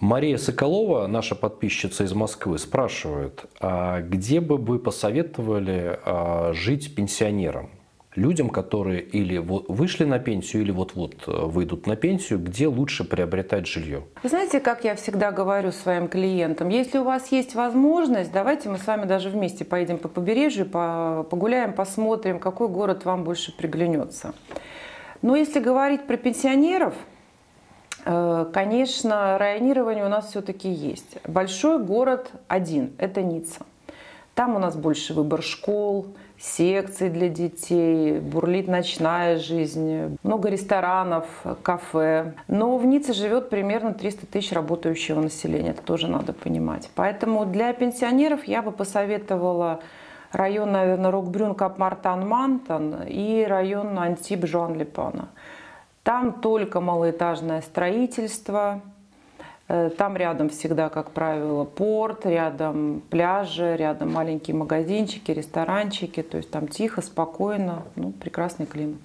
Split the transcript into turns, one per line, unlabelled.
Мария Соколова, наша подписчица из Москвы, спрашивает, а где бы вы посоветовали а, жить пенсионерам? Людям, которые или вышли на пенсию, или вот-вот э, выйдут на пенсию, где лучше приобретать жилье?
Вы знаете, как я всегда говорю своим клиентам, если у вас есть возможность, давайте мы с вами даже вместе поедем по побережью, погуляем, посмотрим, какой город вам больше приглянется. Но если говорить про пенсионеров, конечно, районирование у нас все-таки есть. Большой город один – это Ницца. Там у нас больше выбор школ, секций для детей, бурлит ночная жизнь, много ресторанов, кафе. Но в Ницце живет примерно 300 тысяч работающего населения, это тоже надо понимать. Поэтому для пенсионеров я бы посоветовала район, наверное, Рокбрюн, Капмартан, Мантон и район Антиб, Жуан Липана. Там только малоэтажное строительство, э, там рядом всегда, как правило, порт, рядом пляжи, рядом маленькие магазинчики, ресторанчики. То есть там тихо, спокойно, ну, прекрасный климат.